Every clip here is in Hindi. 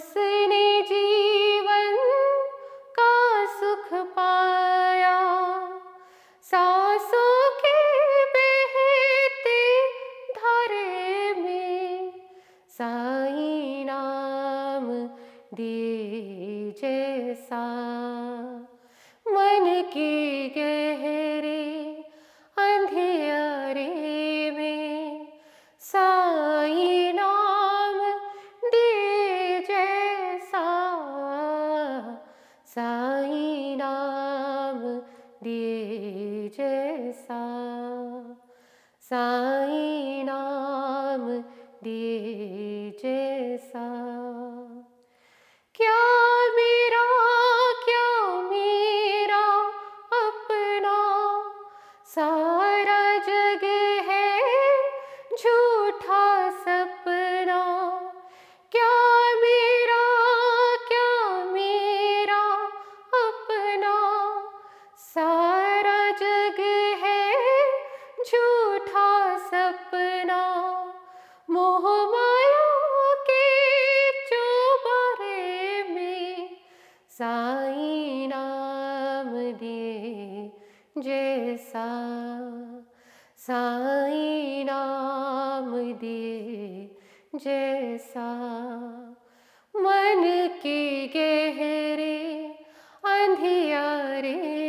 उसने जीवन का सुख पाया। सासों के बहते धारे में साई नाम दे जैसा। सा। झूठा सपना, मोह माया के चुबारे में साई नाम दिए, जैसा साई नाम दिए, जैसा मन के गहरे अंधियारे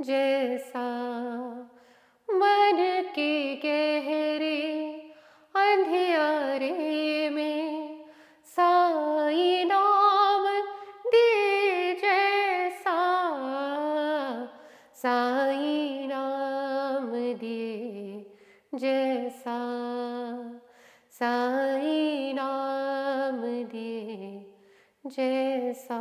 जैसा मन के गहरे अंधियारे में साई नाम दिए जैसा, साई नाम दिए जैसा, साई नाम दिए जैसा।